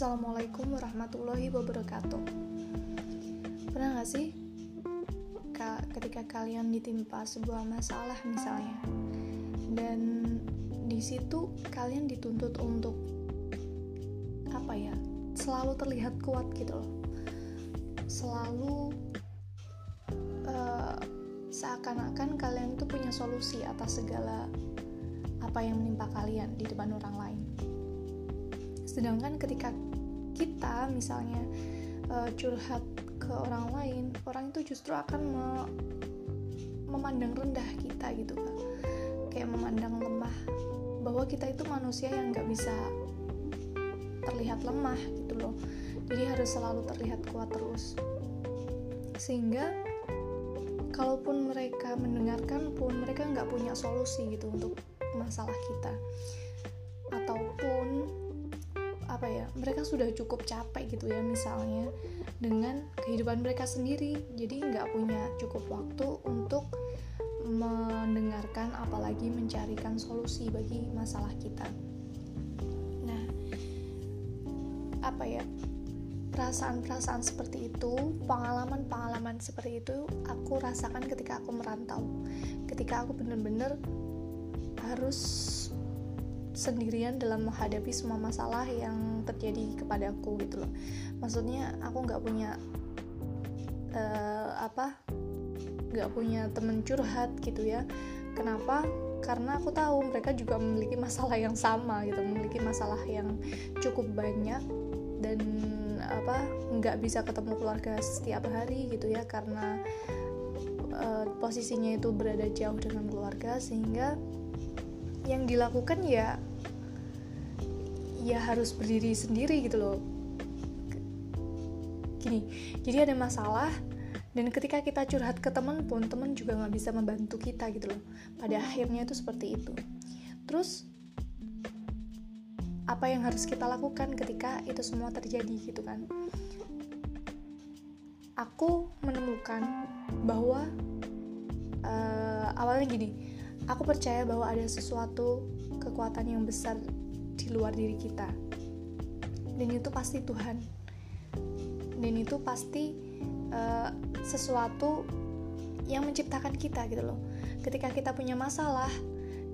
Assalamualaikum warahmatullahi wabarakatuh. Pernah gak sih ka ketika kalian ditimpa sebuah masalah misalnya, dan di situ kalian dituntut untuk apa ya, selalu terlihat kuat gitu loh, selalu uh, seakan-akan kalian tuh punya solusi atas segala apa yang menimpa kalian di depan orang lain sedangkan ketika kita misalnya uh, curhat ke orang lain orang itu justru akan me memandang rendah kita gitu kan kayak memandang lemah. Bahwa kita itu manusia yang nggak bisa terlihat lemah gitu loh. Jadi harus selalu terlihat kuat terus. Sehingga kalaupun mereka mendengarkan pun mereka nggak punya solusi gitu untuk masalah kita. Ataupun apa ya mereka sudah cukup capek gitu ya misalnya dengan kehidupan mereka sendiri. Jadi nggak punya cukup waktu untuk mendengarkan apalagi mencarikan solusi bagi masalah kita. Nah apa ya perasaan-perasaan seperti itu pengalaman-pengalaman seperti itu aku rasakan ketika aku merantau. Ketika aku bener-bener harus sendirian dalam menghadapi semua masalah yang terjadi kepadaku gitu loh. Maksudnya aku nggak punya uh, apa nggak punya temen curhat gitu ya. Kenapa? Karena aku tahu mereka juga memiliki masalah yang sama gitu memiliki masalah yang cukup banyak dan apa nggak bisa ketemu keluarga setiap hari gitu ya karena uh, posisinya itu berada jauh dengan keluarga sehingga yang dilakukan ya ya harus berdiri sendiri gitu loh. Gini jadi ada masalah dan ketika kita curhat ke teman pun teman juga nggak bisa membantu kita gitu loh. Pada akhirnya itu seperti itu. Terus apa yang harus kita lakukan ketika itu semua terjadi gitu kan? Aku menemukan bahwa uh, awalnya gini aku percaya bahwa ada sesuatu kekuatan yang besar di luar diri kita. Dan itu pasti Tuhan. Dan itu pasti uh, sesuatu yang menciptakan kita gitu loh. Ketika kita punya masalah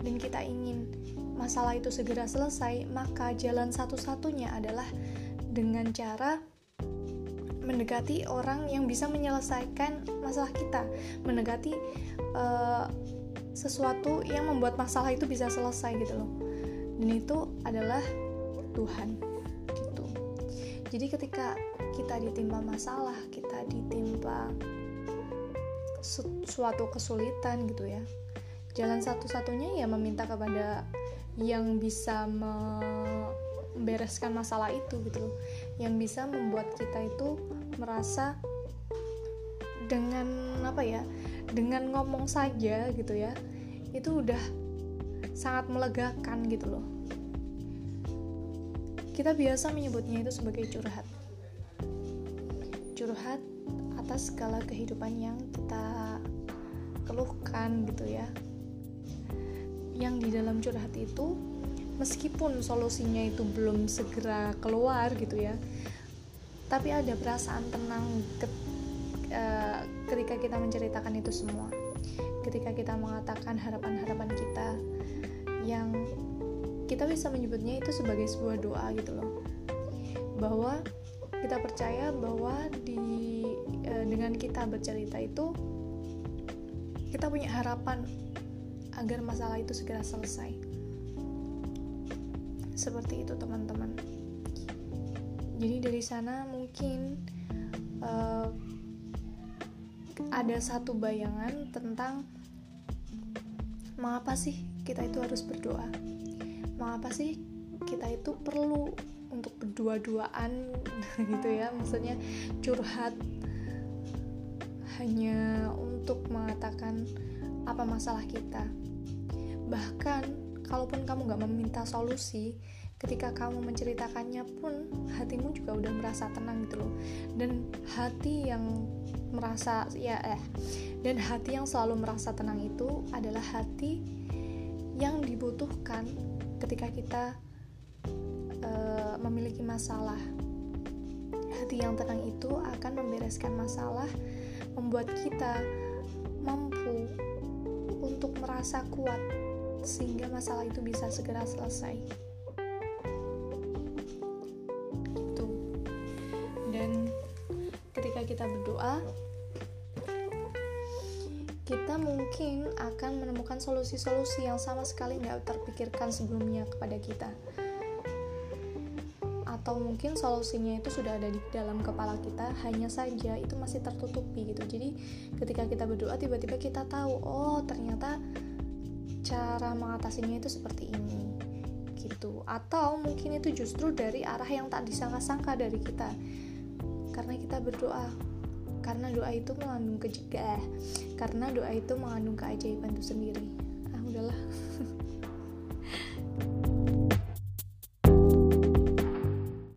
dan kita ingin masalah itu segera selesai maka jalan satu-satunya adalah dengan cara mendekati orang yang bisa menyelesaikan masalah kita. Mendekati uh, sesuatu yang membuat masalah itu bisa selesai gitu loh dan itu adalah Tuhan gitu. Jadi ketika kita ditimpa masalah kita ditimpa suatu kesulitan gitu ya jalan satu-satunya ya meminta kepada yang bisa membereskan masalah itu gitu yang bisa membuat kita itu merasa dengan apa ya dengan ngomong saja gitu ya itu udah sangat melegakan gitu loh. Kita biasa menyebutnya itu sebagai curhat. Curhat atas segala kehidupan yang kita keluhkan gitu ya. Yang di dalam curhat itu meskipun solusinya itu belum segera keluar gitu ya tapi ada perasaan tenang ke, uh, ketika kita menceritakan itu semua. Ketika kita mengatakan harapan-harapan yang kita bisa menyebutnya itu sebagai sebuah doa gitu loh. Bahwa kita percaya bahwa di e, dengan kita bercerita itu kita punya harapan agar masalah itu segera selesai. Seperti itu teman-teman. Jadi dari sana mungkin e, ada satu bayangan tentang mengapa sih kita itu harus berdoa. Mengapa sih? Kita itu perlu untuk berdua-duaan gitu ya. Maksudnya curhat hanya untuk mengatakan apa masalah kita. Bahkan kalaupun kamu nggak meminta solusi ketika kamu menceritakannya pun hatimu juga udah merasa tenang gitu loh. Dan hati yang merasa ya eh dan hati yang selalu merasa tenang itu adalah hati yang dibutuhkan ketika kita uh, memiliki masalah hati yang tenang itu akan membereskan masalah membuat kita mampu untuk merasa kuat sehingga masalah itu bisa segera selesai. Gitu. Dan ketika kita berdoa, kita mungkin akan menemukan solusi-solusi yang sama sekali nggak terpikirkan sebelumnya kepada kita. Atau mungkin solusinya itu sudah ada di dalam kepala kita hanya saja itu masih tertutupi gitu. Jadi ketika kita berdoa tiba-tiba kita tahu oh ternyata cara mengatasinya itu seperti ini gitu. Atau mungkin itu justru dari arah yang tak disangka-sangka dari kita. Karena kita berdoa karena doa itu mengandung kejegah. Karena doa itu mengandung keajaiban itu sendiri. Ah udahlah.